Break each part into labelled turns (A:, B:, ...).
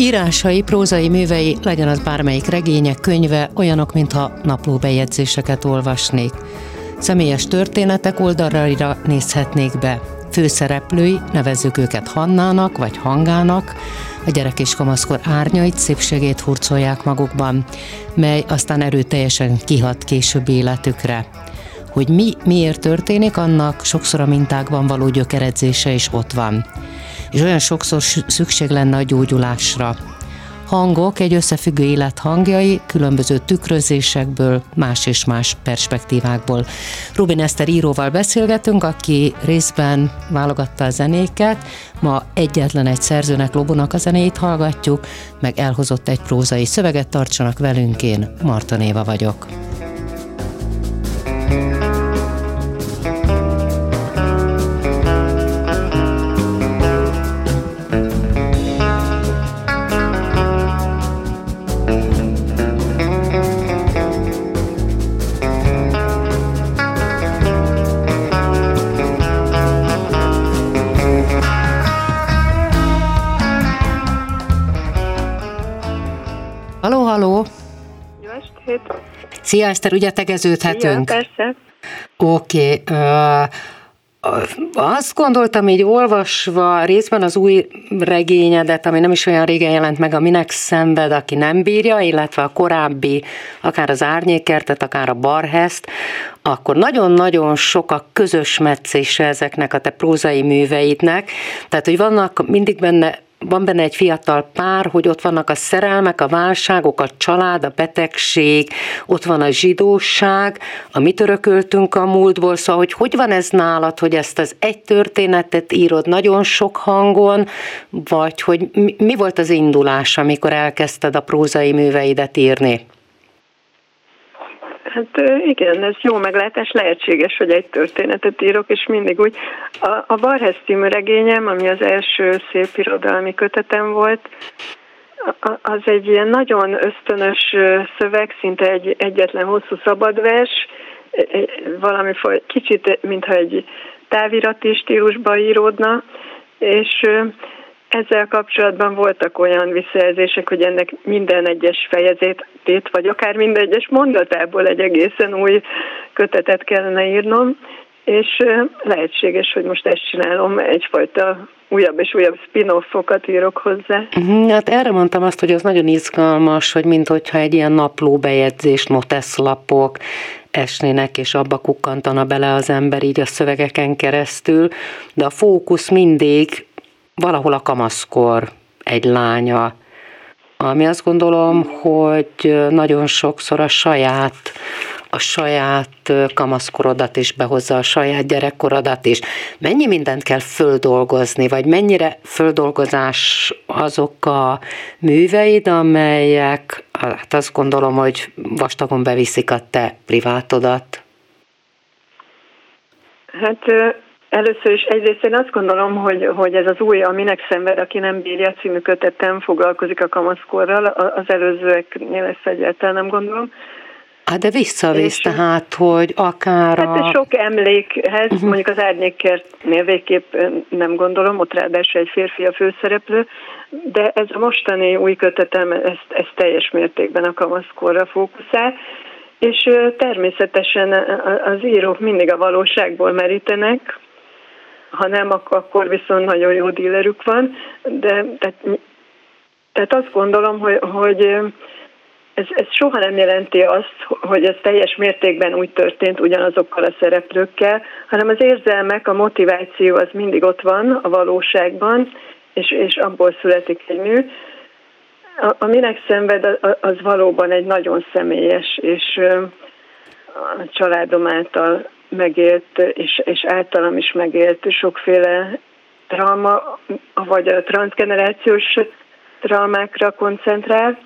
A: Írásai, prózai művei, legyen az bármelyik regénye, könyve, olyanok, mintha naplóbejegyzéseket olvasnék. Személyes történetek oldalra nézhetnék be. Főszereplői, nevezzük őket Hannának vagy Hangának, a gyerek és kamaszkor árnyait, szépségét hurcolják magukban, mely aztán erőteljesen kihat később életükre. Hogy mi miért történik, annak sokszor a mintákban való gyökeredzése is ott van és olyan sokszor szükség lenne a gyógyulásra. Hangok egy összefüggő élet hangjai, különböző tükrözésekből, más és más perspektívákból. Rubin Eszter íróval beszélgetünk, aki részben válogatta a zenéket, ma egyetlen egy szerzőnek, Lobonak a zenéit hallgatjuk, meg elhozott egy prózai szöveget, tartsanak velünk, én Marta Néva vagyok. Szia Eszter, ugye tegeződhetünk?
B: Ja, persze.
A: Oké. Okay. Uh, azt gondoltam így olvasva részben az új regényedet, ami nem is olyan régen jelent meg, a Minek szenved, aki nem bírja, illetve a korábbi, akár az Árnyékertet, akár a Barheszt, akkor nagyon-nagyon sok a közös meccése ezeknek a te prózai műveidnek, tehát hogy vannak mindig benne van benne egy fiatal pár, hogy ott vannak a szerelmek, a válságok, a család, a betegség, ott van a zsidóság, a mit örököltünk a múltból, szóval hogy hogy van ez nálad, hogy ezt az egy történetet írod nagyon sok hangon, vagy hogy mi volt az indulás, amikor elkezdted a prózai műveidet írni?
B: Hát igen, ez jó meglátás, lehetséges, hogy egy történetet írok, és mindig úgy. A, a Barhez című regényem, ami az első szép irodalmi kötetem volt, az egy ilyen nagyon ösztönös szöveg, szinte egy egyetlen hosszú szabadvers, valami kicsit, mintha egy távirati stílusba íródna, és ezzel kapcsolatban voltak olyan visszajelzések, hogy ennek minden egyes fejezetét, vagy akár minden egyes mondatából egy egészen új kötetet kellene írnom, és lehetséges, hogy most ezt csinálom, egyfajta újabb és újabb spin-offokat írok hozzá.
A: Mhm, hát erre mondtam azt, hogy az nagyon izgalmas, hogy mint hogyha egy ilyen napló bejegyzést, noteszlapok esnének, és abba kukkantana bele az ember így a szövegeken keresztül, de a fókusz mindig valahol a kamaszkor egy lánya, ami azt gondolom, hogy nagyon sokszor a saját a saját kamaszkorodat is behozza, a saját gyerekkorodat is. Mennyi mindent kell földolgozni, vagy mennyire földolgozás azok a műveid, amelyek, hát azt gondolom, hogy vastagon beviszik a te privátodat?
B: Hát Először is egyrészt én azt gondolom, hogy, hogy ez az új, aminek szenved, aki nem bírja című kötetem foglalkozik a kamaszkorral, az előzőeknél ezt egyáltalán nem gondolom.
A: Hát de visszavisz tehát, hogy akár
B: a... Hát sok emlékhez, uh-huh. mondjuk az árnyékkertnél végképp nem gondolom, ott ráadásul egy férfi a főszereplő, de ez a mostani új kötetem, ezt, ezt teljes mértékben a kamaszkorra fókuszál, és természetesen az írók mindig a valóságból merítenek, ha nem, akkor viszont nagyon jó dílerük van, de tehát, tehát azt gondolom, hogy, hogy ez, ez soha nem jelenti azt, hogy ez teljes mértékben úgy történt ugyanazokkal a szereplőkkel, hanem az érzelmek, a motiváció az mindig ott van a valóságban, és, és abból születik egy mű. A, a minek szenved, az valóban egy nagyon személyes, és a családom által megélt, és, és általam is megélt sokféle trauma, vagy a transgenerációs traumákra koncentrál,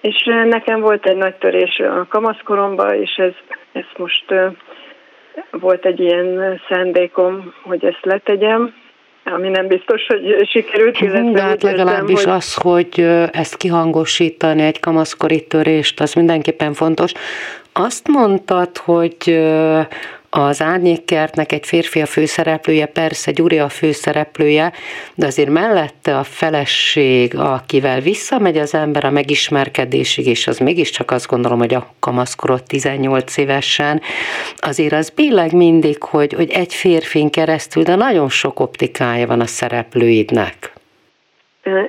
B: És nekem volt egy nagy törés a kamaszkoromban, és ez, ez most volt egy ilyen szándékom, hogy ezt letegyem, ami nem biztos, hogy sikerült.
C: De hát legalábbis hogy... az, hogy ezt kihangosítani, egy kamaszkori törést, az mindenképpen fontos. Azt mondtad, hogy az árnyékkertnek egy férfi a főszereplője, persze Gyuri a főszereplője, de azért mellette a feleség, akivel visszamegy az ember a megismerkedésig, és az mégiscsak azt gondolom, hogy a kamaszkorot 18 évesen, azért az billeg mindig, hogy, hogy egy férfin keresztül, de nagyon sok optikája van a szereplőidnek.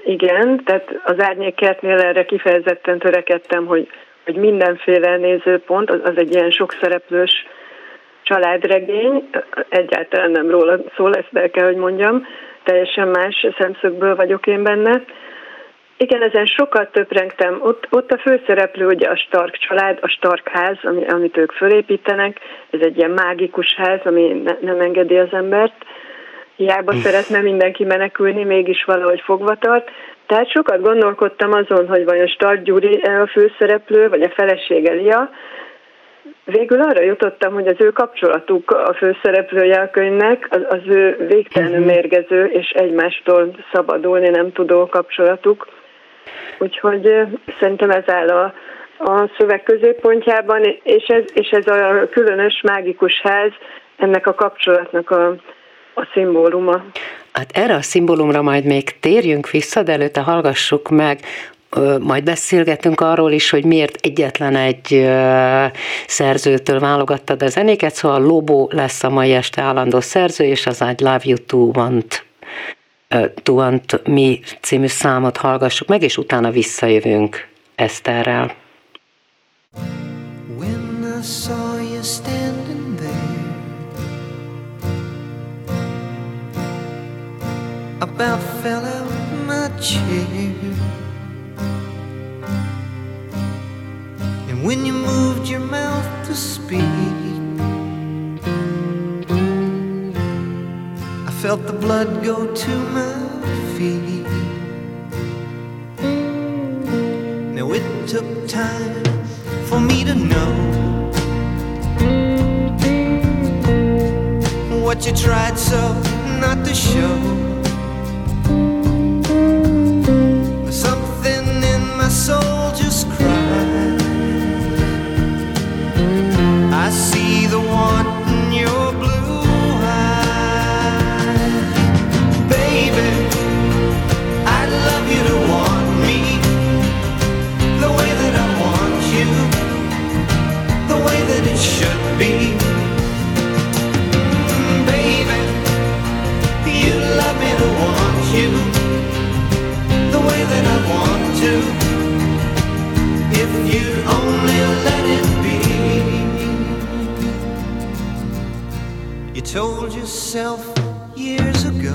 B: Igen, tehát az árnyékkertnél erre kifejezetten törekedtem, hogy, hogy mindenféle nézőpont, az, az egy ilyen sok szereplős családregény, egyáltalán nem róla szól, ezt el kell, hogy mondjam, teljesen más szemszögből vagyok én benne. Igen, ezen sokat töprengtem. Ott, ott a főszereplő ugye a Stark család, a Stark ház, ami, amit ők fölépítenek. Ez egy ilyen mágikus ház, ami ne, nem engedi az embert. Hiába szeretne mindenki menekülni, mégis valahogy fogva tart. Tehát sokat gondolkodtam azon, hogy vajon Stark Gyuri a főszereplő, vagy a felesége Lia, Végül arra jutottam, hogy az ő kapcsolatuk a főszereplője a könyvnek, az, az ő végtelenül uh-huh. mérgező és egymástól szabadulni nem tudó kapcsolatuk. Úgyhogy szerintem ez áll a, a szöveg középpontjában, és ez, és ez a különös mágikus ház ennek a kapcsolatnak a, a szimbóluma.
C: Hát erre a szimbólumra majd még térjünk vissza, de előtte hallgassuk meg majd beszélgetünk arról is, hogy miért egyetlen egy szerzőtől válogattad a zenéket, szóval Lobo lesz a mai este állandó szerző, és az egy Love You To Want To Want Me című számot hallgassuk meg, és utána visszajövünk Eszterrel. When I saw you standing there About fell out my chair when you moved your mouth to speak. I felt the blood go to my feet. Now it took time for me to know what you tried so not to show. Yourself years ago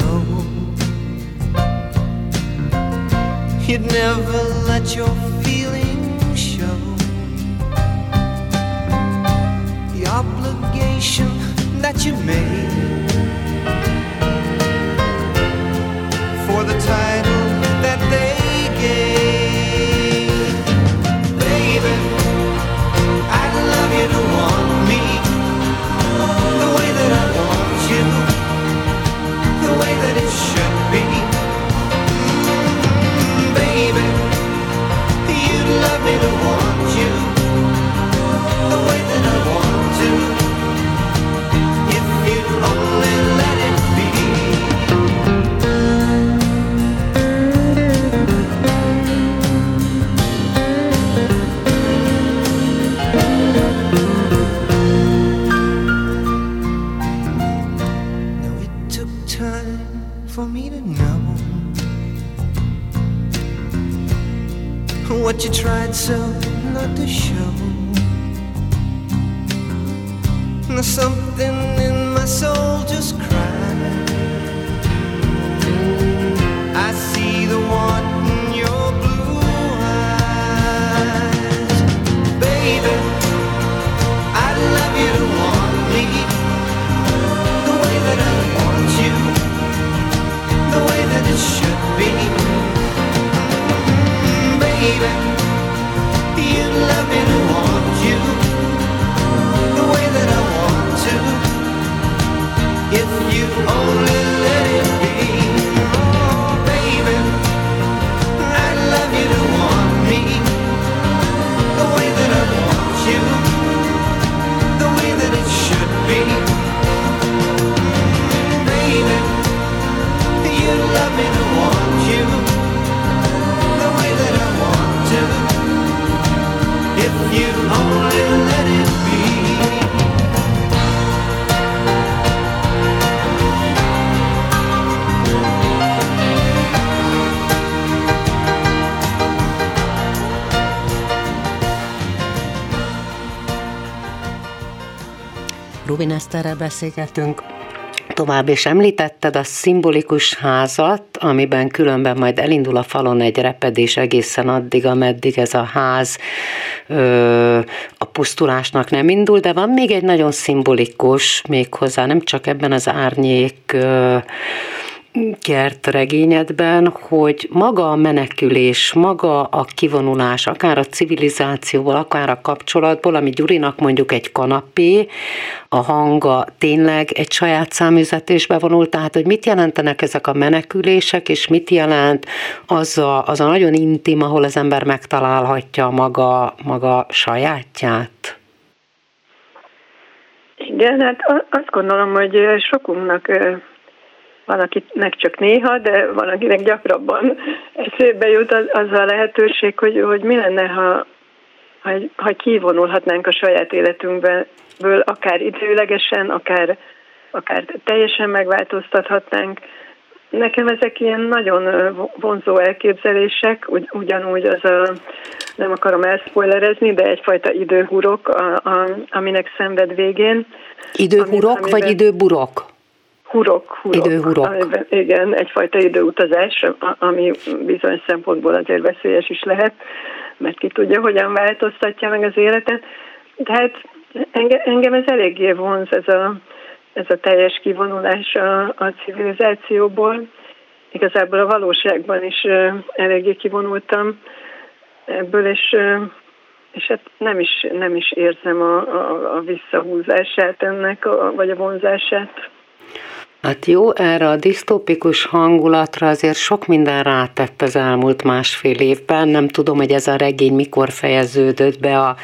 C: you'd never let your feelings show. The obligation that you made for the title love me what you tried so not to show. Now something in my soul just
A: Eszterrel beszélgetünk. Tovább, és említetted a szimbolikus házat, amiben különben majd elindul a falon egy repedés egészen addig, ameddig ez a ház ö, a pusztulásnak nem indul, de van még egy nagyon szimbolikus méghozzá, nem csak ebben az árnyék ö, kertregényedben, hogy maga a menekülés, maga a kivonulás, akár a civilizációból, akár a kapcsolatból, ami Gyurinak mondjuk egy kanapé, a hanga tényleg egy saját számüzetésbe vonult, tehát hogy mit jelentenek ezek a menekülések, és mit jelent az a, az a nagyon intim, ahol az ember megtalálhatja maga, maga sajátját?
B: Igen, hát azt gondolom, hogy sokunknak van, akinek csak néha, de van, akinek gyakrabban eszébe jut az, az a lehetőség, hogy, hogy mi lenne, ha, ha, ha kivonulhatnánk a saját életünkből, akár időlegesen, akár, akár teljesen megváltoztathatnánk. Nekem ezek ilyen nagyon vonzó elképzelések, ugy, ugyanúgy az a, nem akarom elspoilerezni, de egyfajta időhurok, a, a, aminek szenved végén.
A: Időhurok ami, vagy időburok?
B: Hurok, hurok.
A: Időhurok.
B: Igen, egyfajta időutazás, ami bizonyos szempontból azért veszélyes is lehet, mert ki tudja, hogyan változtatja meg az életet. Tehát engem, engem ez eléggé vonz, ez a, ez a teljes kivonulás a, a civilizációból. Igazából a valóságban is eléggé kivonultam ebből, és, és hát nem is, nem is érzem a, a, a visszahúzását ennek, a, vagy a vonzását.
A: Hát jó, erre a disztópikus hangulatra azért sok minden rátett az elmúlt másfél évben. Nem tudom, hogy ez a regény mikor fejeződött be a,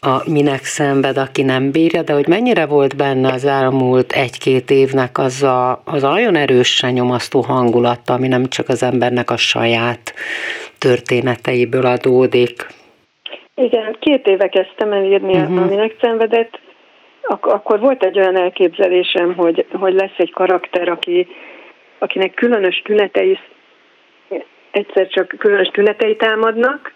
A: a minek szenved, aki nem bírja, de hogy mennyire volt benne az elmúlt egy-két évnek az a, az a nagyon erősen nyomasztó hangulata, ami nem csak az embernek a saját történeteiből adódik.
B: Igen, két éve kezdtem el írni uh-huh. a minek szenvedett, ak- akkor volt egy olyan elképzelésem, hogy, hogy lesz egy karakter, aki, akinek különös tünetei, egyszer csak különös tünetei támadnak,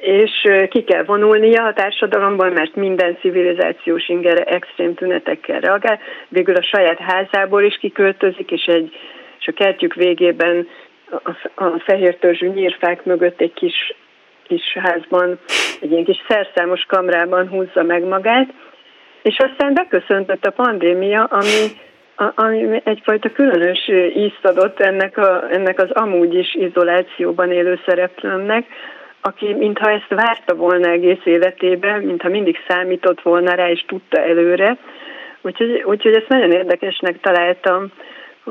B: és ki kell vonulnia a társadalomban, mert minden civilizációs ingere extrém tünetekkel reagál. Végül a saját házából is kiköltözik, és, egy, és a kertjük végében a, a fehér törzsű nyírfák mögött egy kis, kis házban, egy ilyen kis szerszámos kamrában húzza meg magát, és aztán beköszöntött a pandémia, ami, ami egyfajta különös ízt adott ennek, a, ennek az amúgy is izolációban élő szereplőmnek, aki mintha ezt várta volna egész életében, mintha mindig számított volna rá, és tudta előre. Úgyhogy, úgyhogy ezt nagyon érdekesnek találtam,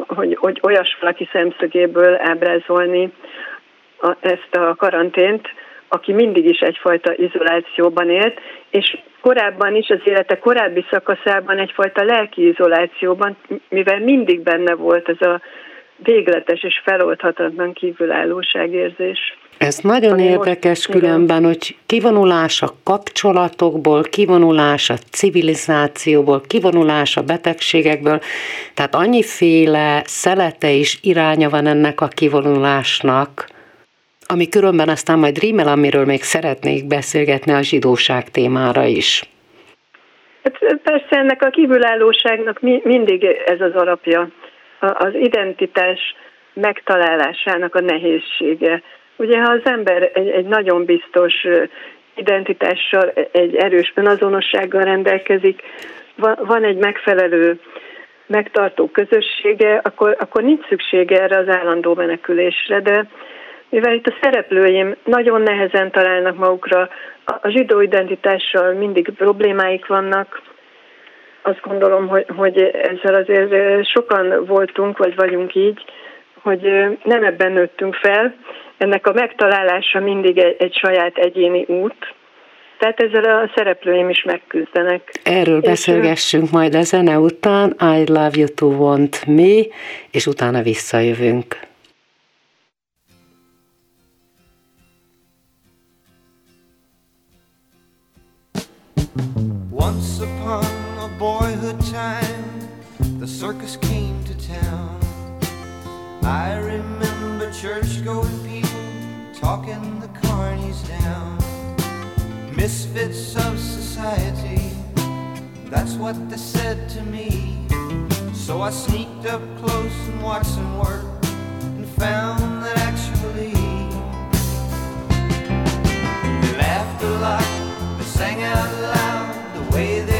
B: hogy, hogy olyas valaki szemszögéből ábrázolni a, ezt a karantént, aki mindig is egyfajta izolációban élt, és korábban is, az élete korábbi szakaszában egyfajta lelki izolációban, mivel mindig benne volt ez a végletes és feloldhatatlan kívülállóságérzés.
A: Ez nagyon érdekes most, különben, igen. hogy kivonulás a kapcsolatokból, kivonulás a civilizációból, kivonulás a betegségekből, tehát annyiféle szelete és iránya van ennek a kivonulásnak, ami különben aztán majd rímel, amiről még szeretnék beszélgetni a zsidóság témára is.
B: Hát persze ennek a kívülállóságnak mindig ez az alapja, az identitás megtalálásának a nehézsége. Ugye ha az ember egy, egy nagyon biztos identitással, egy erős önazonossággal rendelkezik, van, van egy megfelelő megtartó közössége, akkor, akkor nincs szüksége erre az állandó menekülésre, de mivel itt a szereplőim nagyon nehezen találnak magukra, a zsidó identitással mindig problémáik vannak, azt gondolom, hogy, hogy ezzel azért sokan voltunk, vagy vagyunk így, hogy nem ebben nőttünk fel. Ennek a megtalálása mindig egy, egy saját egyéni út, tehát ezzel a szereplőim is megküzdenek.
A: Erről és beszélgessünk majd a zene után, I Love You To Want Me, és utána visszajövünk. Once upon a boyhood time, the circus came to town. I remember church going people talking the carnies down. Misfits of society,
C: That's what they said to me. So I sneaked up close and watched them work and found that actually they laughed a lot, sang out loud the way they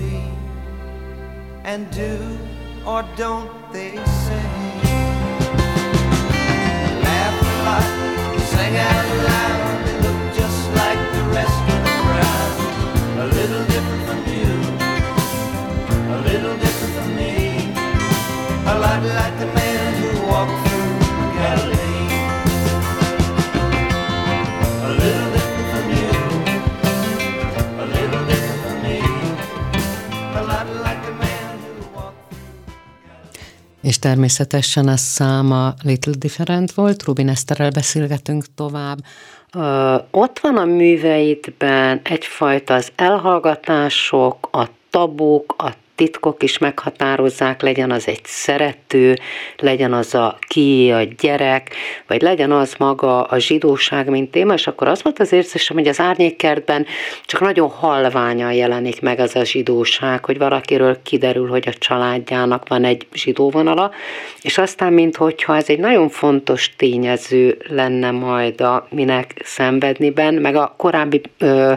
C: envy? And do or don't they say? Laugh a lot, sing out
A: természetesen a száma Little Different volt, Rubin Eszterrel beszélgetünk tovább. Ö, ott van a műveidben egyfajta az elhallgatások, a tabuk, a titkok is meghatározzák, legyen az egy szerető, legyen az a ki a gyerek, vagy legyen az maga a zsidóság, mint téma, és akkor az volt az érzésem, hogy az árnyékkertben csak nagyon halványan jelenik meg az a zsidóság, hogy valakiről kiderül, hogy a családjának van egy zsidó vonala, és aztán, minthogyha ez egy nagyon fontos tényező lenne majd a minek szenvedniben, meg a korábbi ö,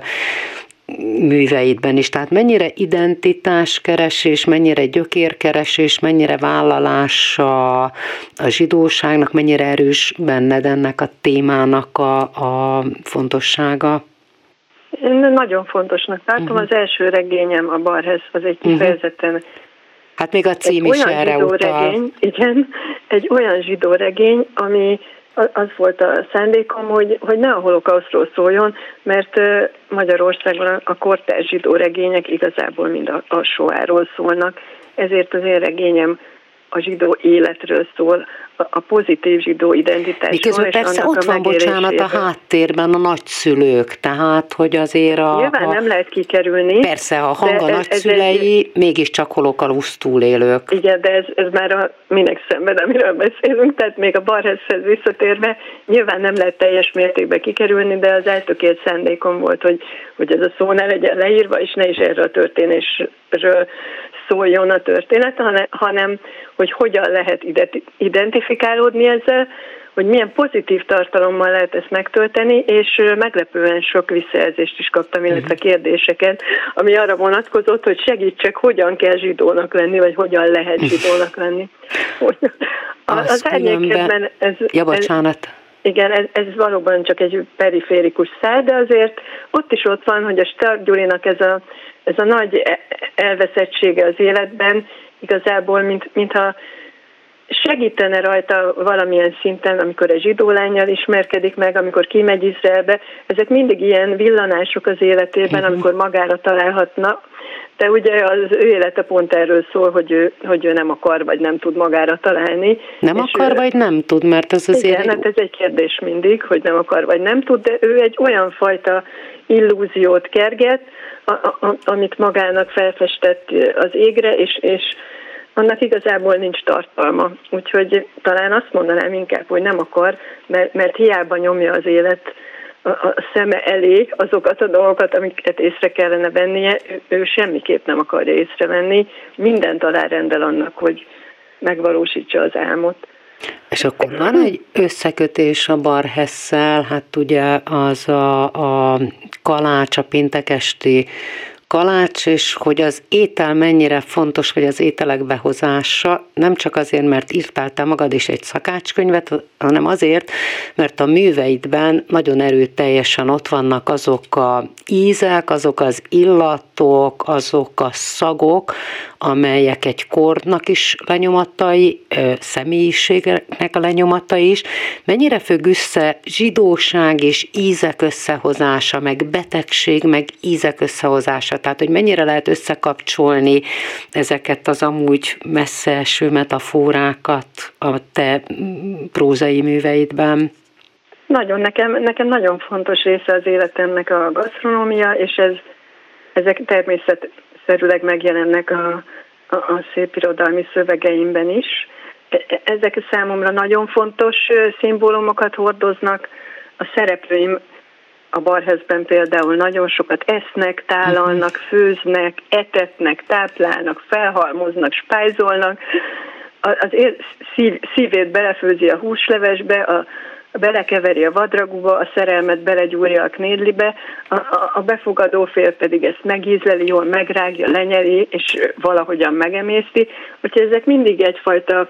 A: műveidben is. Tehát mennyire identitáskeresés, mennyire gyökérkeresés, mennyire vállalása a zsidóságnak, mennyire erős benned ennek a témának a, a fontossága?
B: Én nagyon fontosnak látom. Uh-huh. Az első regényem, a Barhez, az egy kifejezetten uh-huh.
A: Hát még a cím is erre utal.
B: Regény, igen, egy olyan zsidó regény, ami az volt a szándékom, hogy, hogy ne a holokausztról szóljon, mert Magyarországon a kortárs zsidó regények igazából mind a, a soáról szólnak, ezért az én regényem a zsidó életről szól, a pozitív zsidó identitásról.
A: Miközben persze ott van, bocsánat, a háttérben a nagyszülők, tehát, hogy azért a...
B: Nyilván
A: a,
B: nem lehet kikerülni.
A: Persze, a hang a nagyszülei ez, ez mégiscsak holokauszt túlélők.
B: Igen, de ez, ez már a minek szenved, amiről beszélünk, tehát még a Barhezhez visszatérve, nyilván nem lehet teljes mértékben kikerülni, de az eltökélt szándékom volt, hogy, hogy ez a szó ne legyen leírva, és ne is erről a történésről szóljon a történet, hanem hogy hogyan lehet identifikálódni ezzel, hogy milyen pozitív tartalommal lehet ezt megtölteni, és meglepően sok visszajelzést is kaptam, illetve kérdéseket, ami arra vonatkozott, hogy segítsek, hogyan kell zsidónak lenni, vagy hogyan lehet zsidónak lenni.
A: Az, az árnyékkedben ez... Ja, bocsánat. Ez,
B: igen, ez, ez valóban csak egy periférikus szál, de azért ott is ott van, hogy a Stark Gyurinak ez a, ez a nagy e, elveszettsége az életben igazából, mint, mintha segítene rajta valamilyen szinten, amikor egy zsidó lányjal ismerkedik meg, amikor kimegy Izraelbe. Ezek mindig ilyen villanások az életében, amikor magára találhatna, de ugye az ő élete pont erről szól, hogy ő, hogy ő nem akar, vagy nem tud magára találni.
A: Nem akar, ő, vagy nem tud, mert ez azért...
B: Igen, hát ez egy kérdés mindig, hogy nem akar, vagy nem tud, de ő egy olyan fajta illúziót kerget, a, a, amit magának felfestett az égre, és, és annak igazából nincs tartalma. Úgyhogy talán azt mondanám inkább, hogy nem akar, mert, mert hiába nyomja az élet a, szeme elé azokat a dolgokat, amiket észre kellene vennie, ő, semmiképp nem akarja észrevenni, mindent alárendel annak, hogy megvalósítsa az álmot.
A: És akkor van egy összekötés a barhesszel, hát ugye az a, a kalács, a péntekesti kalács, és hogy az étel mennyire fontos, vagy az ételek behozása, nem csak azért, mert írtál te magad is egy szakácskönyvet, hanem azért, mert a műveidben nagyon erőteljesen ott vannak azok a ízek, azok az illatok, azok a szagok, amelyek egy kordnak is lenyomatai, személyiségnek a lenyomatai is. Mennyire függ össze zsidóság és ízek összehozása, meg betegség, meg ízek összehozása? Tehát, hogy mennyire lehet összekapcsolni ezeket az amúgy messze eső metaforákat a te prózai műveidben?
B: Nagyon, nekem, nekem nagyon fontos része az életemnek a gasztronómia, és ez, ezek természetszerűleg megjelennek a, a, a szép irodalmi szövegeimben is. E, e, ezek számomra nagyon fontos szimbólumokat hordoznak. A szereplőim a barhezben például nagyon sokat esznek, tálalnak, főznek, etetnek, táplálnak, felhalmoznak, spájzolnak. Az szív, szívét belefőzi a húslevesbe, a, belekeveri a vadraguba, a szerelmet belegyúrja a knédlibe, a, a, a befogadó fél pedig ezt megízleli, jól megrágja, lenyeli, és valahogyan megemészti. Úgyhogy ezek mindig egyfajta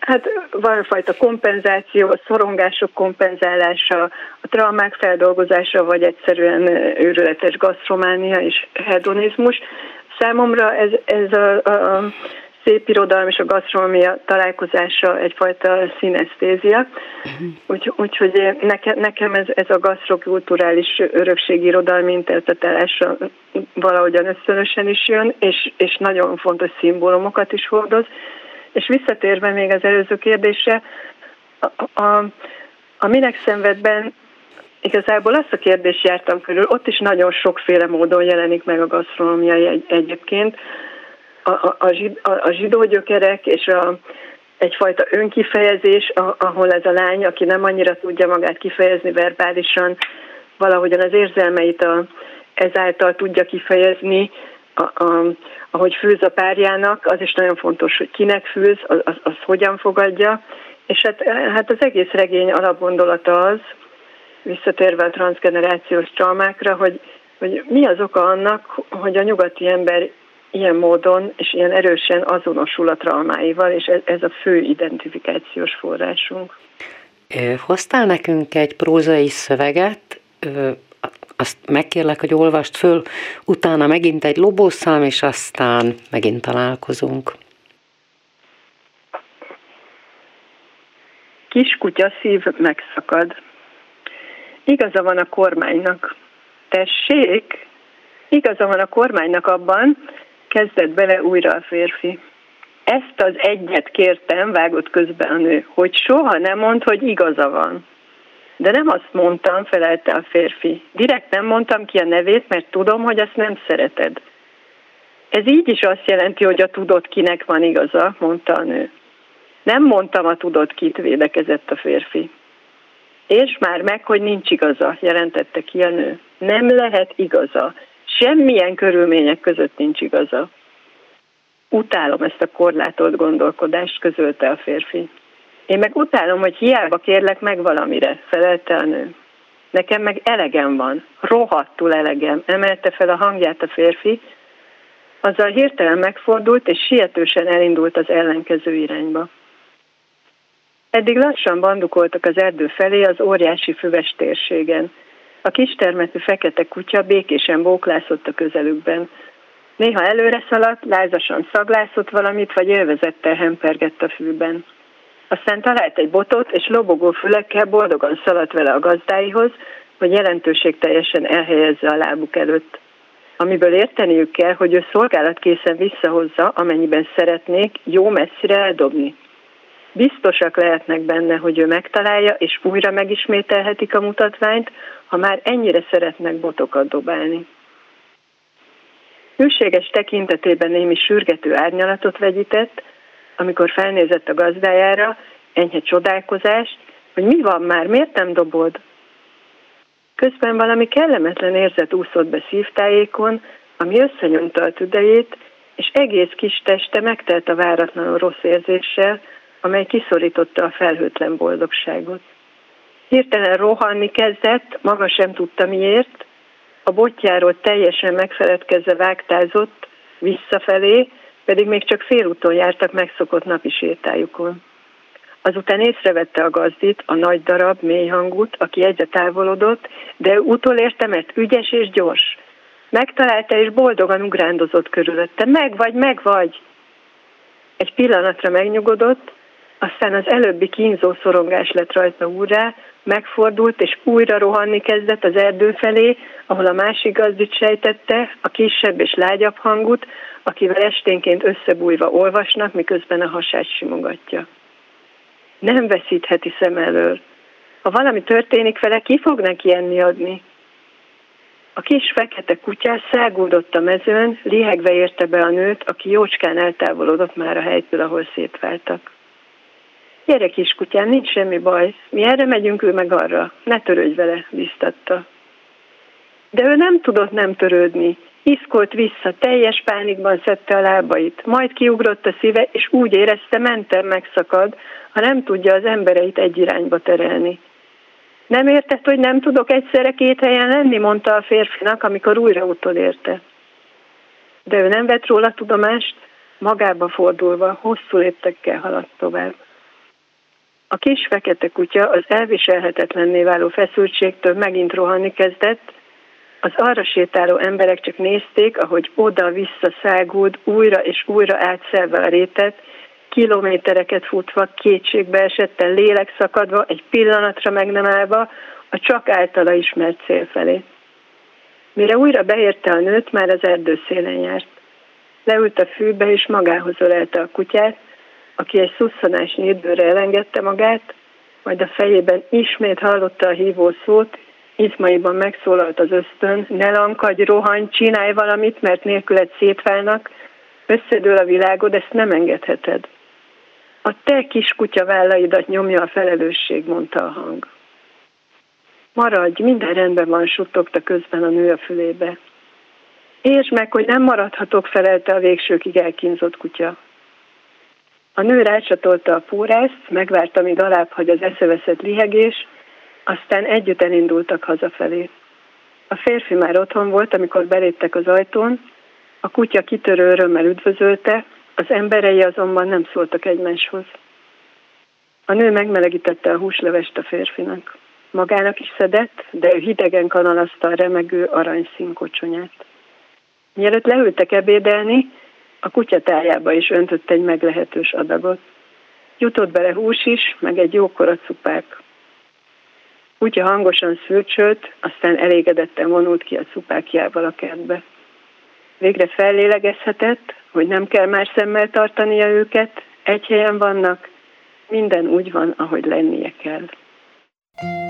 B: Hát valamifajta kompenzáció, a szorongások kompenzálása, a traumák feldolgozása, vagy egyszerűen őrületes gasztrománia és hedonizmus. Számomra ez, ez a, a szép irodalom és a gasztronómia találkozása egyfajta szinesztézia. Úgy, úgyhogy nekem, nekem ez, ez a gasztrokulturális örökség irodalmi interpretálása valahogyan összönösen is jön, és, és nagyon fontos szimbólumokat is hordoz. És visszatérve még az előző kérdésre, a, a, a minek szenvedben igazából azt a kérdést jártam körül, ott is nagyon sokféle módon jelenik meg a gasztronómia egy, egyébként. A, a, a, a, a zsidó gyökerek és a, egyfajta önkifejezés, ahol ez a lány, aki nem annyira tudja magát kifejezni verbálisan, valahogyan az érzelmeit a, ezáltal tudja kifejezni, a, a, ahogy főz a párjának, az is nagyon fontos, hogy kinek főz, az, az, az hogyan fogadja, és hát, hát az egész regény alapgondolata az, visszatérve a transgenerációs traumákra, hogy, hogy mi az oka annak, hogy a nyugati ember ilyen módon és ilyen erősen azonosul a traumáival, és ez, ez a fő identifikációs forrásunk.
A: Hoztál nekünk egy prózai szöveget, azt megkérlek, hogy olvast föl, utána megint egy lobószám, és aztán megint találkozunk.
B: Kiskutya szív megszakad. Igaza van a kormánynak. Tessék, igaza van a kormánynak abban, kezdett bele újra a férfi. Ezt az egyet kértem, vágott közbe a nő, hogy soha nem mond, hogy igaza van. De nem azt mondtam, felelte a férfi. Direkt nem mondtam ki a nevét, mert tudom, hogy azt nem szereted. Ez így is azt jelenti, hogy a tudod kinek van igaza, mondta a nő. Nem mondtam a tudod kit, védekezett a férfi. És már meg, hogy nincs igaza, jelentette ki a nő. Nem lehet igaza. Semmilyen körülmények között nincs igaza. Utálom ezt a korlátolt gondolkodást, közölte a férfi. Én meg utálom, hogy hiába kérlek meg valamire, felelte a nő. Nekem meg elegem van, rohadtul elegem, emelte fel a hangját a férfi, azzal hirtelen megfordult, és sietősen elindult az ellenkező irányba. Eddig lassan bandukoltak az erdő felé az óriási füves térségen. A kistermetű fekete kutya békésen bóklászott a közelükben. Néha előre szaladt, lázasan szaglászott valamit, vagy élvezettel hempergett a fűben. Aztán talált egy botot, és lobogó fülekkel boldogan szaladt vele a gazdáihoz, hogy jelentőség teljesen elhelyezze a lábuk előtt. amiből érteniük kell, hogy ő szolgálatkészen visszahozza, amennyiben szeretnék, jó messzire eldobni. Biztosak lehetnek benne, hogy ő megtalálja, és újra megismételhetik a mutatványt, ha már ennyire szeretnek botokat dobálni. Hűséges tekintetében némi sürgető árnyalatot vegyített, amikor felnézett a gazdájára, enyhe csodálkozást, hogy mi van már, miért nem dobod? Közben valami kellemetlen érzet úszott be szívtájékon, ami összenyomta a tüdejét, és egész kis teste megtelt a váratlanul rossz érzéssel, amely kiszorította a felhőtlen boldogságot. Hirtelen rohanni kezdett, maga sem tudta miért, a botjáról teljesen megfeledkezve vágtázott visszafelé, pedig még csak félúton jártak megszokott napi sétájukon. Azután észrevette a gazdit, a nagy darab, mély hangut, aki egyre távolodott, de utolérte, mert ügyes és gyors. Megtalálta és boldogan ugrándozott körülötte. Meg vagy, meg vagy! Egy pillanatra megnyugodott, aztán az előbbi kínzó szorongás lett rajta úrrá, megfordult és újra rohanni kezdett az erdő felé, ahol a másik gazdit sejtette, a kisebb és lágyabb hangut, akivel esténként összebújva olvasnak, miközben a hasát simogatja. Nem veszítheti szem elől. Ha valami történik vele, ki fog neki enni adni? A kis fekete kutyás száguldott a mezőn, lihegve érte be a nőt, aki jócskán eltávolodott már a helytől, ahol szétváltak. Gyere kiskutyám, nincs semmi baj, mi erre megyünk, ő meg arra, ne törődj vele, biztatta. De ő nem tudott nem törődni, iszkolt vissza, teljes pánikban szedte a lábait, majd kiugrott a szíve, és úgy érezte, mentem megszakad, ha nem tudja az embereit egy irányba terelni. Nem értett, hogy nem tudok egyszerre két helyen lenni, mondta a férfinak, amikor újra utolérte. De ő nem vett róla tudomást, magába fordulva, hosszú léptekkel haladt tovább. A kis fekete kutya az elviselhetetlenné váló feszültségtől megint rohanni kezdett, az arra sétáló emberek csak nézték, ahogy oda-vissza szágult, újra és újra átszelve a rétet, kilométereket futva, kétségbe esetten, lélek szakadva, egy pillanatra meg nem állva, a csak általa ismert cél felé. Mire újra beérte a nőt, már az erdő szélen járt. Leült a fűbe, és magához ölelte a kutyát, aki egy szusszanás nyírbőre elengedte magát, majd a fejében ismét hallotta a hívó szót, izmaiban megszólalt az ösztön, ne lankadj, rohanj, csinálj valamit, mert nélküled szétválnak, összedől a világod, ezt nem engedheted. A te kis kutya vállaidat nyomja a felelősség, mondta a hang. Maradj, minden rendben van, suttogta közben a nő a fülébe. Értsd meg, hogy nem maradhatok, felelte a végsőkig elkínzott kutya. A nő rácsatolta a púrászt, megvárta, míg alább hagy az eszeveszett lihegés, aztán együtt elindultak hazafelé. A férfi már otthon volt, amikor beléptek az ajtón, a kutya kitörő örömmel üdvözölte, az emberei azonban nem szóltak egymáshoz. A nő megmelegítette a húslevest a férfinak. Magának is szedett, de ő hidegen kanalazta a remegő aranyszín kocsonyát. Mielőtt leültek ebédelni, a kutyatájába is öntött egy meglehetős adagot. Jutott bele hús is, meg egy jókora cupák. Kutya hangosan szürcsölt, aztán elégedetten vonult ki a cupákjával a kertbe. Végre fellélegezhetett, hogy nem kell már szemmel tartania őket, egy helyen vannak, minden úgy van, ahogy lennie kell. Well,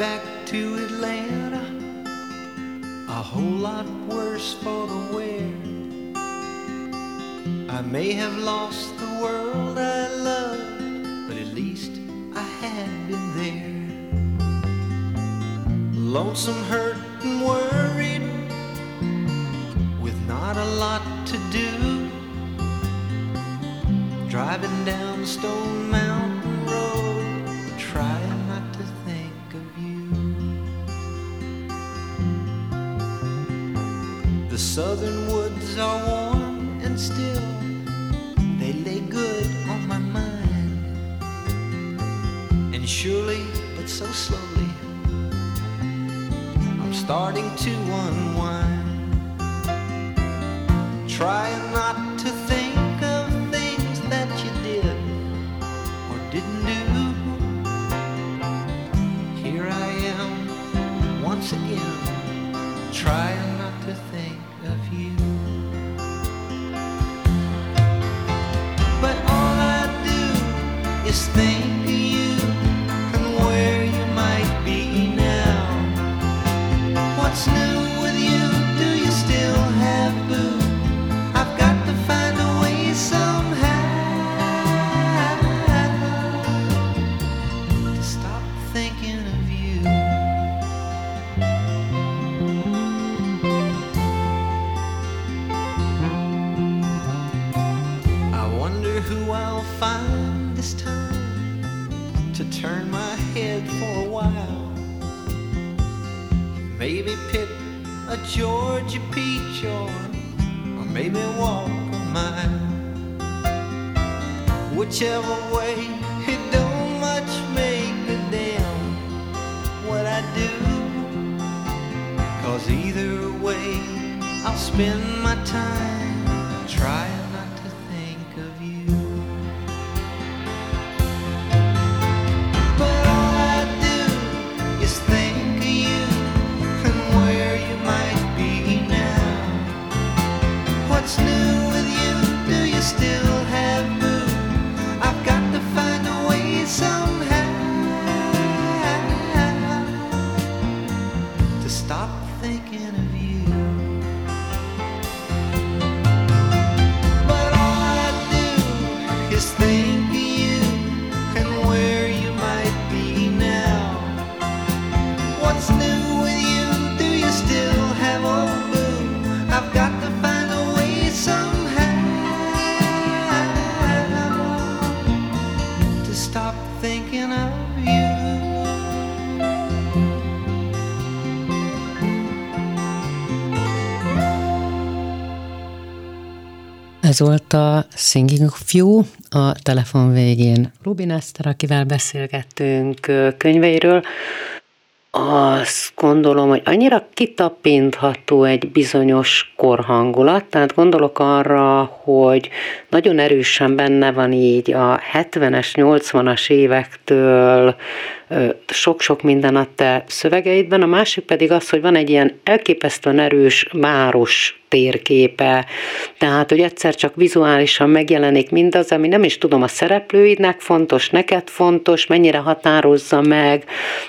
B: back to Atlanta a whole lot worse for the wear. I may have lost the world I loved, but at least I had been there. Lonesome, hurt, and worried, with not a lot to do. Driving down Stone Mountain southern woods are warm and still they lay good on my mind. And surely, but so slowly, I'm starting to unwind. Trying not
C: thing.
A: Ez volt a Singing of You, a telefon végén Rubin Eszter, akivel beszélgettünk könyveiről. Azt gondolom, hogy annyira kitapintható egy bizonyos korhangulat, tehát gondolok arra, hogy nagyon erősen benne van így a 70-es, 80-as évektől sok-sok minden a te szövegeidben, a másik pedig az, hogy van egy ilyen elképesztően erős város térképe, tehát, hogy egyszer csak vizuálisan megjelenik mindaz, ami nem is tudom, a szereplőidnek fontos, neked fontos, mennyire határozza meg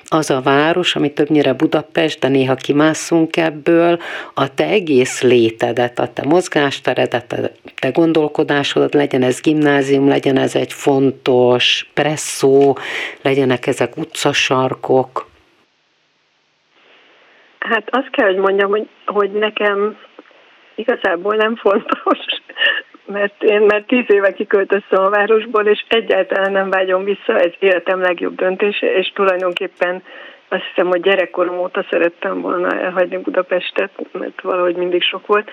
A: az a város, ami többnyire Budapest, de néha kimászunk ebből, a te egész létedet, a te mozgásteredet, a te gondolkodásodat, legyen ez gimnázium, legyen ez egy fontos presszó, legyenek ezek utcasarkok.
B: Hát azt kell, hogy mondjam, hogy, hogy nekem igazából nem fontos, mert én már tíz éve kiköltöztem a városból, és egyáltalán nem vágyom vissza, ez életem legjobb döntése, és tulajdonképpen azt hiszem, hogy gyerekkorom óta szerettem volna elhagyni Budapestet, mert valahogy mindig sok volt.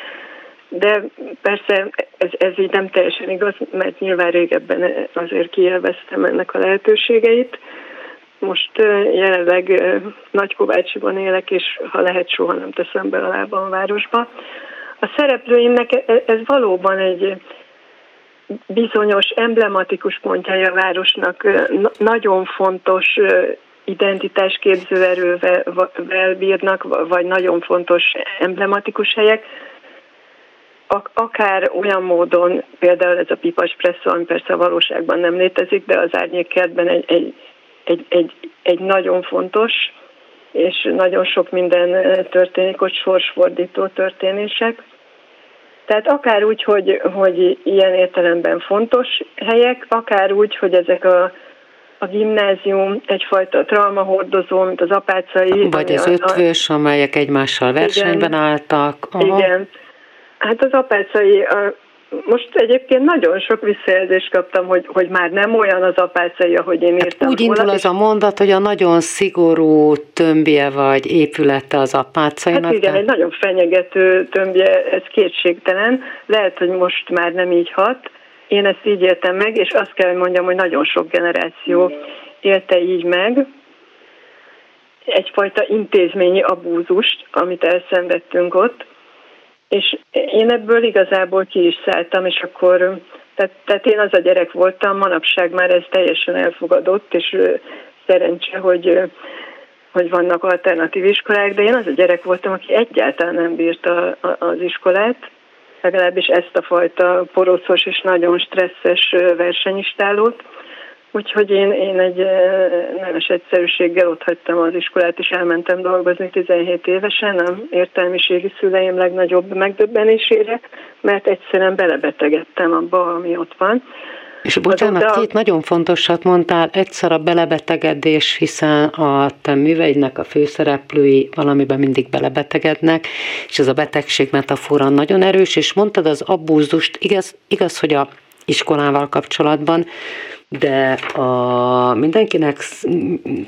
B: De persze ez, ez így nem teljesen igaz, mert nyilván régebben azért kielveztem ennek a lehetőségeit. Most jelenleg Nagykovácsiban élek, és ha lehet, soha nem teszem be a lábam a városba. A szereplőimnek e- ez valóban egy bizonyos emblematikus pontjai a városnak, nagyon fontos identitásképző erővel bírnak, vagy nagyon fontos emblematikus helyek, Ak- akár olyan módon, például ez a pipas ami persze a valóságban nem létezik, de az árnyékkertben egy, egy, egy, egy, egy nagyon fontos, és nagyon sok minden történik, ott sorsfordító történések. Tehát akár úgy, hogy, hogy ilyen értelemben fontos helyek, akár úgy, hogy ezek a, a gimnázium egyfajta traumahordozó, mint az apácai.
A: Vagy az
B: a- a-
A: ötvös, amelyek egymással versenyben álltak. Aha.
B: igen. Hát az apácai, a, most egyébként nagyon sok visszajelzést kaptam, hogy, hogy már nem olyan az apácai, ahogy én
A: Hát
B: írtam
A: úgy indul
B: volna,
A: az a mondat, hogy a nagyon szigorú tömbje vagy épülete az apácainak.
B: Hát igen,
A: tehát-
B: egy nagyon fenyegető tömbje, ez kétségtelen. Lehet, hogy most már nem így hat. Én ezt így éltem meg, és azt kell, hogy mondjam, hogy nagyon sok generáció élte így meg. Egyfajta intézményi abúzust, amit elszenvedtünk ott. És én ebből igazából ki is szálltam, és akkor, tehát, tehát én az a gyerek voltam, manapság már ez teljesen elfogadott, és szerencse, hogy hogy vannak alternatív iskolák, de én az a gyerek voltam, aki egyáltalán nem bírta az iskolát, legalábbis ezt a fajta poroszos és nagyon stresszes versenyistálót. Úgyhogy én, én egy nemes egyszerűséggel ott hagytam az iskolát, és elmentem dolgozni 17 évesen a értelmiségi szüleim legnagyobb megdöbbenésére, mert egyszerűen belebetegedtem abba, ami ott van.
A: És bocsánat, a... két nagyon fontosat mondtál, egyszer a belebetegedés, hiszen a te műveidnek a főszereplői valamiben mindig belebetegednek, és ez a betegség metafora nagyon erős, és mondtad az abúzust, igaz, igaz hogy a iskolával kapcsolatban, de a mindenkinek,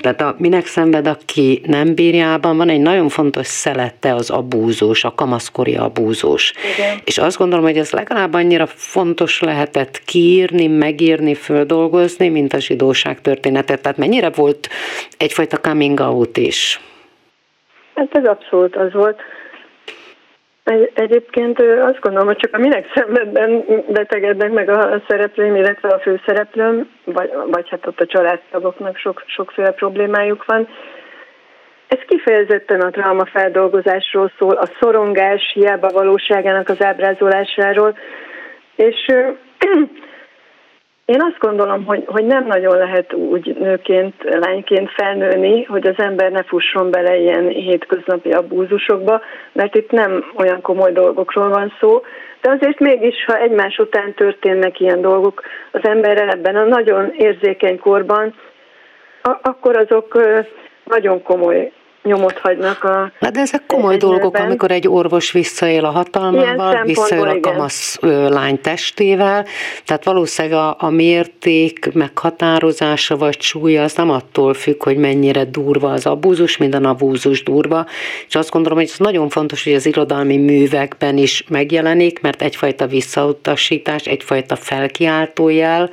A: tehát a, minek szenved, aki nem bírjában, van egy nagyon fontos szelette az abúzós, a kamaszkori abúzós. Igen. És azt gondolom, hogy ez legalább annyira fontos lehetett kiírni, megírni, földolgozni, mint a zsidóság történetet. Tehát mennyire volt egyfajta coming out is?
B: Hát ez abszolút az volt. Egy, egyébként azt gondolom, hogy csak a minek szenvedben betegednek meg a szereplőim, illetve a főszereplőm, vagy, vagy hát ott a családtagoknak sok, sokféle problémájuk van. Ez kifejezetten a traumafeldolgozásról szól, a szorongás hiába valóságának az ábrázolásáról, és én azt gondolom, hogy, hogy nem nagyon lehet úgy nőként, lányként felnőni, hogy az ember ne fusson bele ilyen hétköznapi abúzusokba, mert itt nem olyan komoly dolgokról van szó, de azért mégis, ha egymás után történnek ilyen dolgok az emberrel ebben a nagyon érzékeny korban, akkor azok nagyon komoly nyomot hagynak a...
A: Na de ezek komoly dolgok, amikor egy orvos visszaél a hatalmával, visszaél a kamasz lány testével, tehát valószínűleg a, a mérték meghatározása vagy súlya az nem attól függ, hogy mennyire durva az abúzus, minden abúzus durva, és azt gondolom, hogy ez nagyon fontos, hogy az irodalmi művekben is megjelenik, mert egyfajta visszautasítás, egyfajta felkiáltójel,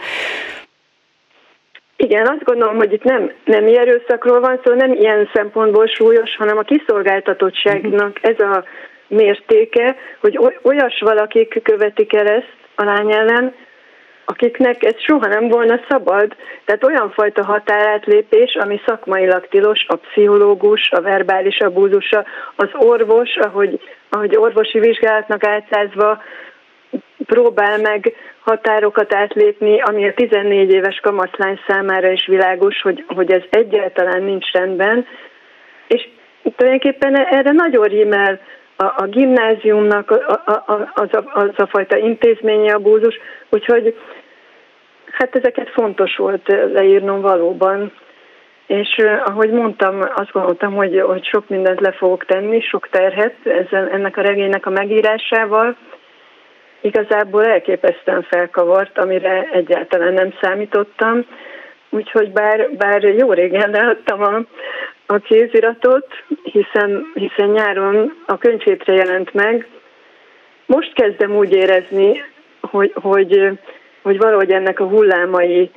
B: igen, azt gondolom, hogy itt nem nem erőszakról van szó, nem ilyen szempontból súlyos, hanem a kiszolgáltatottságnak ez a mértéke, hogy olyas valakik követik el ezt a lány ellen, akiknek ez soha nem volna szabad. Tehát olyan fajta határátlépés, ami szakmailag tilos, a pszichológus, a verbális abúzusa, az orvos, ahogy, ahogy orvosi vizsgálatnak átszázva próbál meg határokat átlépni, ami a 14 éves kamaszlány számára is világos, hogy, hogy ez egyáltalán nincs rendben, és tulajdonképpen erre nagyon rímel a, a gimnáziumnak a, a, az, a, az a fajta intézményi abúzus, úgyhogy hát ezeket fontos volt leírnom valóban. És ahogy mondtam, azt gondoltam, hogy, hogy sok mindent le fogok tenni, sok terhet ezzel, ennek a regénynek a megírásával, igazából elképesztően felkavart, amire egyáltalán nem számítottam. Úgyhogy bár, bár jó régen leadtam a, a kéziratot, hiszen, hiszen nyáron a könyvétre jelent meg, most kezdem úgy érezni, hogy, hogy, hogy valahogy ennek a hullámai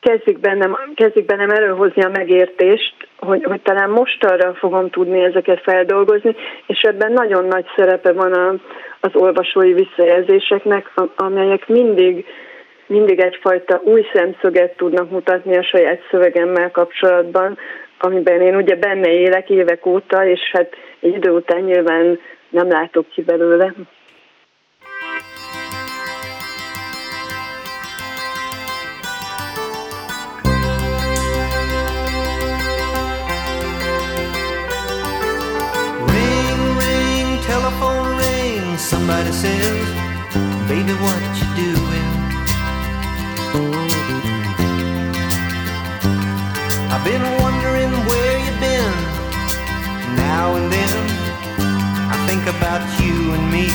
B: kezdik bennem, kezdik bennem előhozni a megértést, hogy, hogy talán most arra fogom tudni ezeket feldolgozni, és ebben nagyon nagy szerepe van a, az olvasói visszajelzéseknek, amelyek mindig, mindig egyfajta új szemszöget tudnak mutatni a saját szövegemmel kapcsolatban, amiben én ugye benne élek évek óta, és hát egy idő után nyilván nem látok ki belőle.
C: What you doing? I've been wondering where you've been. Now and then, I think about you and me.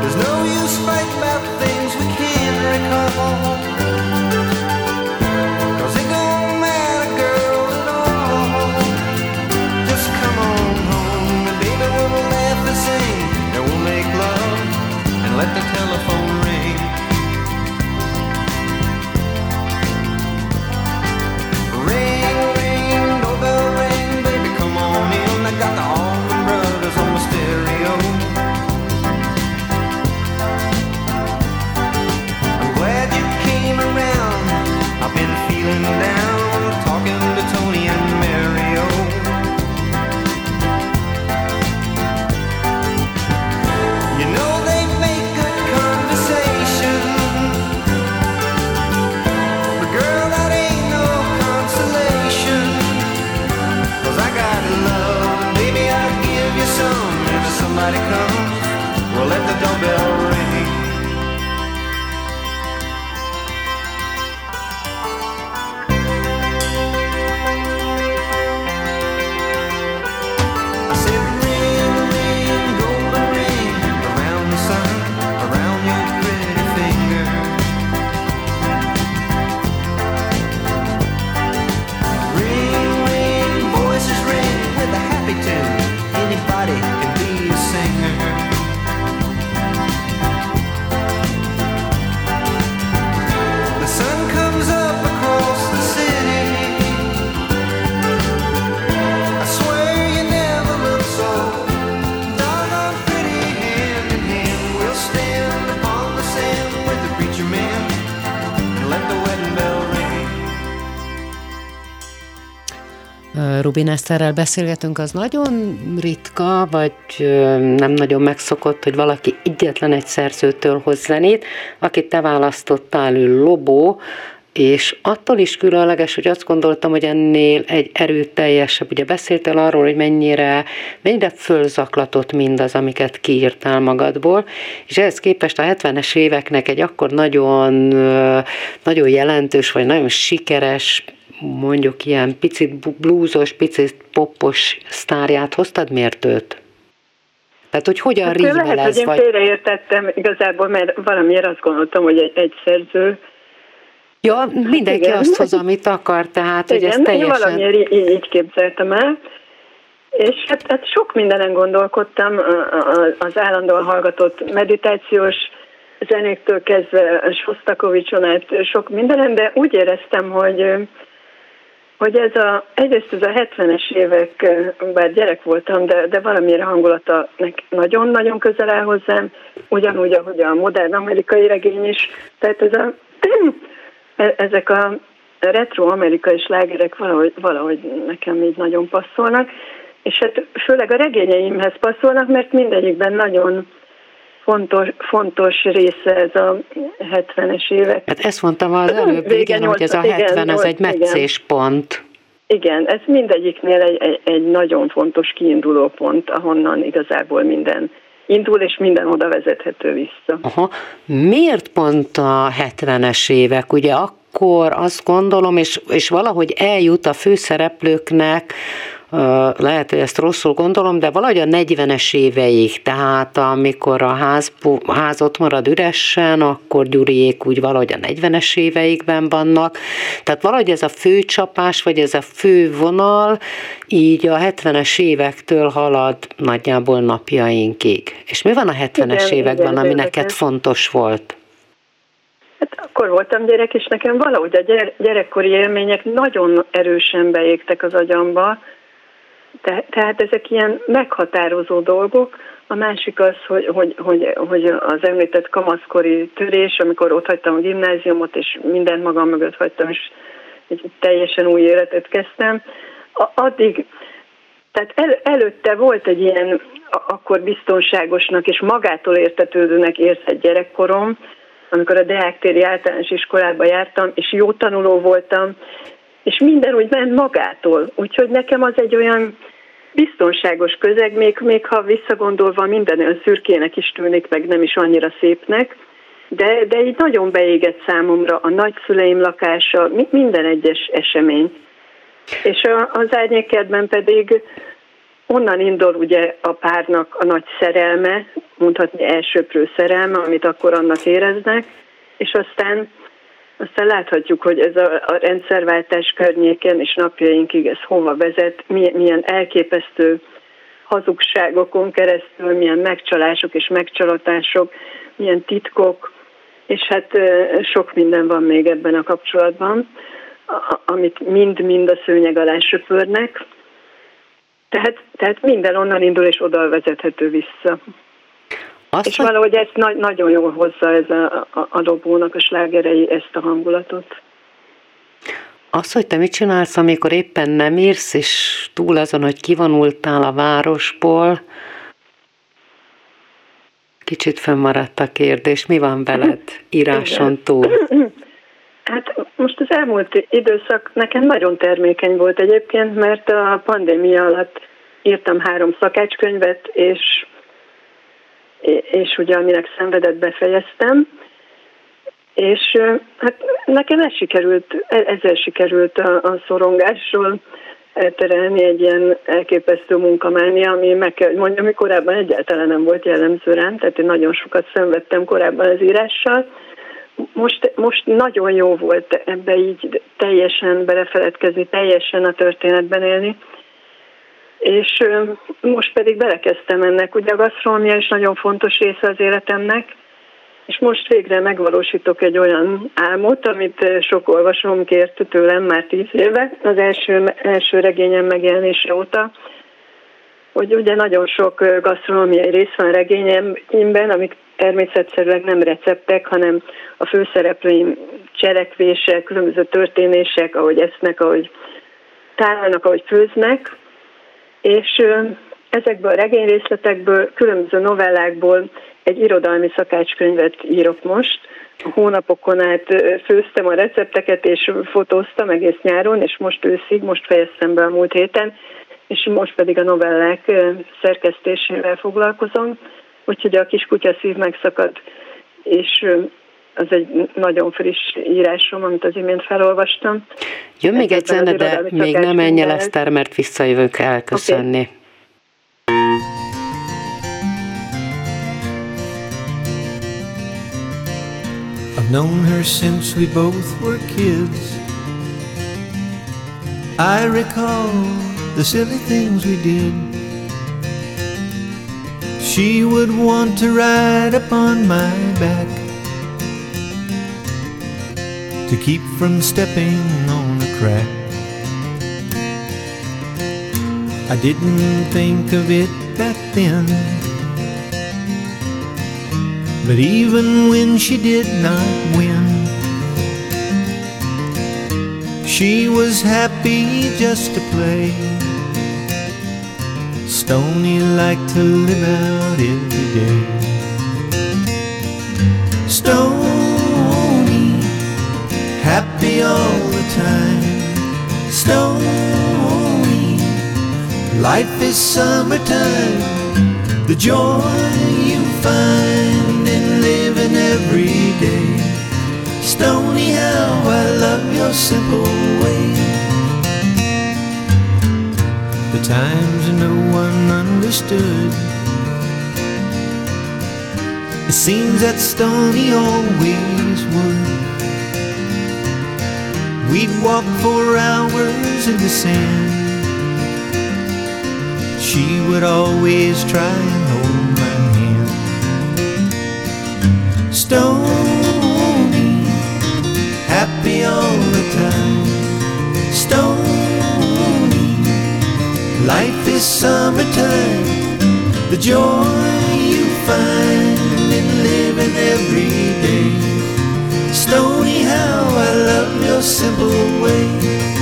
C: There's no use fighting about things we can't recall.
A: Rubin Eszterrel beszélgetünk, az nagyon ritka, vagy nem nagyon megszokott, hogy valaki egyetlen egy szerzőtől hoz zenét, akit te választottál, ő Lobó, és attól is különleges, hogy azt gondoltam, hogy ennél egy erőteljesebb, ugye beszéltél arról, hogy mennyire, mennyire fölzaklatott mindaz, amiket kiírtál magadból, és ehhez képest a 70-es éveknek egy akkor nagyon, nagyon jelentős, vagy nagyon sikeres, mondjuk ilyen picit blúzos, picit poppos sztárját hoztad, miért őt? Tehát, hogy hogyan hát rivelez?
B: Lehet, hogy én vagy... félreértettem igazából, mert valamiért azt gondoltam, hogy egy, egy szerző
A: Ja, mindenki hát azt hoz, amit akar, tehát igen, hogy ez teljesen...
B: Igen, valamiért így, így képzeltem el. És hát, hát sok mindenen gondolkodtam, az állandóan hallgatott meditációs zenéktől kezdve Sostakovicson át sok mindenen, de úgy éreztem, hogy hogy ez a, egyrészt ez a 70-es évek, bár gyerek voltam, de, de valamilyen hangulata nagyon-nagyon közel áll hozzám, ugyanúgy, ahogy a modern amerikai regény is. Tehát ez a E, ezek a retro amerikai slágerek valahogy, valahogy nekem így nagyon passzolnak, és hát főleg a regényeimhez passzolnak, mert mindegyikben nagyon fontos, fontos része ez a 70-es évek.
A: Hát ezt mondtam az előbb, Vége igen, 8, hogy ez a 70, igen, ez egy meccéspont.
B: Igen, ez mindegyiknél egy, egy, egy nagyon fontos kiinduló pont, ahonnan igazából minden indul, és minden oda vezethető vissza.
A: Aha. Miért pont a 70-es évek? Ugye akkor azt gondolom, és, és valahogy eljut a főszereplőknek lehet, hogy ezt rosszul gondolom, de valahogy a 40-es éveig, tehát amikor a ház, ház ott marad üresen, akkor Gyuriék úgy valahogy a 40-es éveikben vannak, tehát valahogy ez a fő csapás, vagy ez a fő vonal így a 70-es évektől halad nagyjából napjainkig. És mi van a 70-es igen, években, igen, ami neked fontos volt?
B: Hát akkor voltam gyerek, és nekem valahogy a gyerekkori élmények nagyon erősen beégtek az agyamba, te, tehát ezek ilyen meghatározó dolgok. A másik az, hogy, hogy, hogy, hogy az említett kamaszkori törés, amikor ott hagytam a gimnáziumot, és mindent magam mögött hagytam, és egy teljesen új életet kezdtem. Addig, tehát el, előtte volt egy ilyen akkor biztonságosnak és magától értetődőnek érzett gyerekkorom, amikor a Deák téri általános iskolába jártam, és jó tanuló voltam, és minden úgy ment magától. Úgyhogy nekem az egy olyan biztonságos közeg, még, még ha visszagondolva minden olyan szürkének is tűnik, meg nem is annyira szépnek, de, de így nagyon beégett számomra a nagyszüleim lakása, minden egyes esemény. És a, az árnyékedben pedig onnan indul ugye a párnak a nagy szerelme, mondhatni elsőprő szerelme, amit akkor annak éreznek, és aztán aztán láthatjuk, hogy ez a, a rendszerváltás környéken és napjainkig ez hova vezet, milyen, milyen elképesztő hazugságokon keresztül, milyen megcsalások és megcsalatások, milyen titkok, és hát sok minden van még ebben a kapcsolatban, amit mind-mind a szőnyeg alá söpörnek. Tehát, tehát minden onnan indul és oda vezethető vissza. Azt, és valahogy ezt na- nagyon jól hozza ez a, a, a dobónak a slágerei ezt a hangulatot.
A: Az, hogy te mit csinálsz, amikor éppen nem írsz, és túl azon, hogy kivonultál a városból, kicsit fönnmaradt a kérdés, mi van veled íráson túl?
B: Hát most az elmúlt időszak nekem nagyon termékeny volt egyébként, mert a pandémia alatt írtam három szakácskönyvet, és és ugye aminek szenvedett befejeztem, és hát nekem ez sikerült, e, ezzel sikerült a, a szorongásról elterelni egy ilyen elképesztő munkamánia, ami meg kell, mondjam, hogy korábban egyáltalán nem volt jellemző rám, tehát én nagyon sokat szenvedtem korábban az írással. Most, most nagyon jó volt ebbe így teljesen belefeledkezni, teljesen a történetben élni, és most pedig belekezdtem ennek. Ugye a gasztronómia is nagyon fontos része az életemnek, és most végre megvalósítok egy olyan álmot, amit sok olvasom kért tőlem már tíz éve, az első, első regényem megjelenése óta, hogy ugye nagyon sok gasztronómiai rész van regényemben, amik természetszerűleg nem receptek, hanem a főszereplőim cselekvések, különböző történések, ahogy esznek, ahogy tálnak, ahogy főznek, és ezekből a regényrészletekből, különböző novellákból egy irodalmi szakácskönyvet írok most. Hónapokon át főztem a recepteket, és fotóztam egész nyáron, és most őszig, most fejeztem be a múlt héten, és most pedig a novellák szerkesztésével foglalkozom. Úgyhogy a kiskutya szív megszakad, és az egy nagyon friss írásom, amit az imént felolvastam.
C: Jön még egy zene, de még nem menj el, Eszter, mert visszajövök elköszönni. Okay. I've known her since we both were kids. I recall the silly things we did. She would want to ride upon my back to keep from stepping on a crack. I didn't think of it back then but even when she did not win, she was happy just to play. Stony liked to live out every day. Stony, happy all the time. Stony, life is summertime. The joy you find in living every day. Stony, how I love your simple way. The times no one understood. It seems that Stony always We'd walk for hours in the sand. She would always try and hold my hand. Stony, happy all the time. Stony, life is summertime. The joy you find in living every day. Stony, how I love your simple way.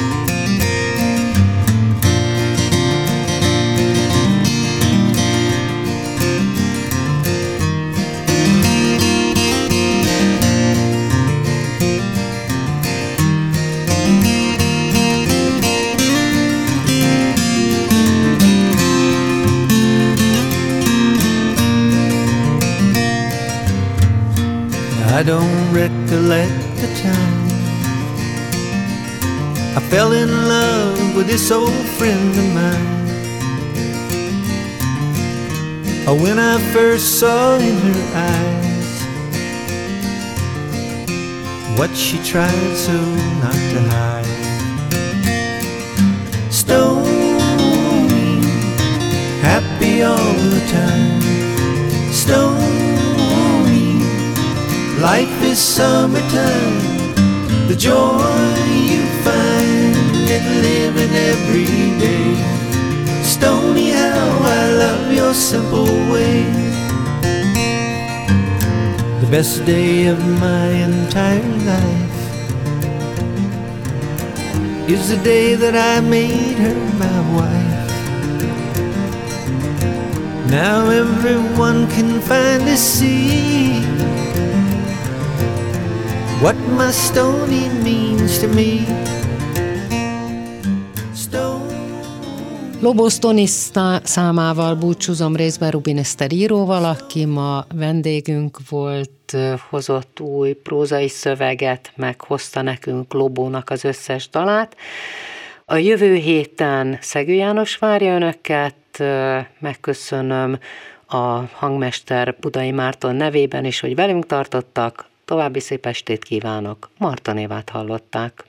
C: I don't recollect the time. I fell in love with this old friend of mine. Oh, when I first saw in her eyes What she tried so not to hide. Stony, happy all the time Life is summertime, the joy you find in living every day. Stony, how I love your simple way. The best day of my entire life is the day that I made her my wife. Now everyone can finally see what my stony means to me. Lobos számával búcsúzom részben Rubin Eszter íróval, aki ma vendégünk volt, hozott új prózai szöveget, meghozta nekünk Lobónak az összes dalát. A jövő héten Szegő János várja önöket, megköszönöm a hangmester Budai Márton nevében is, hogy velünk tartottak, További szép estét kívánok, Marta névát hallották.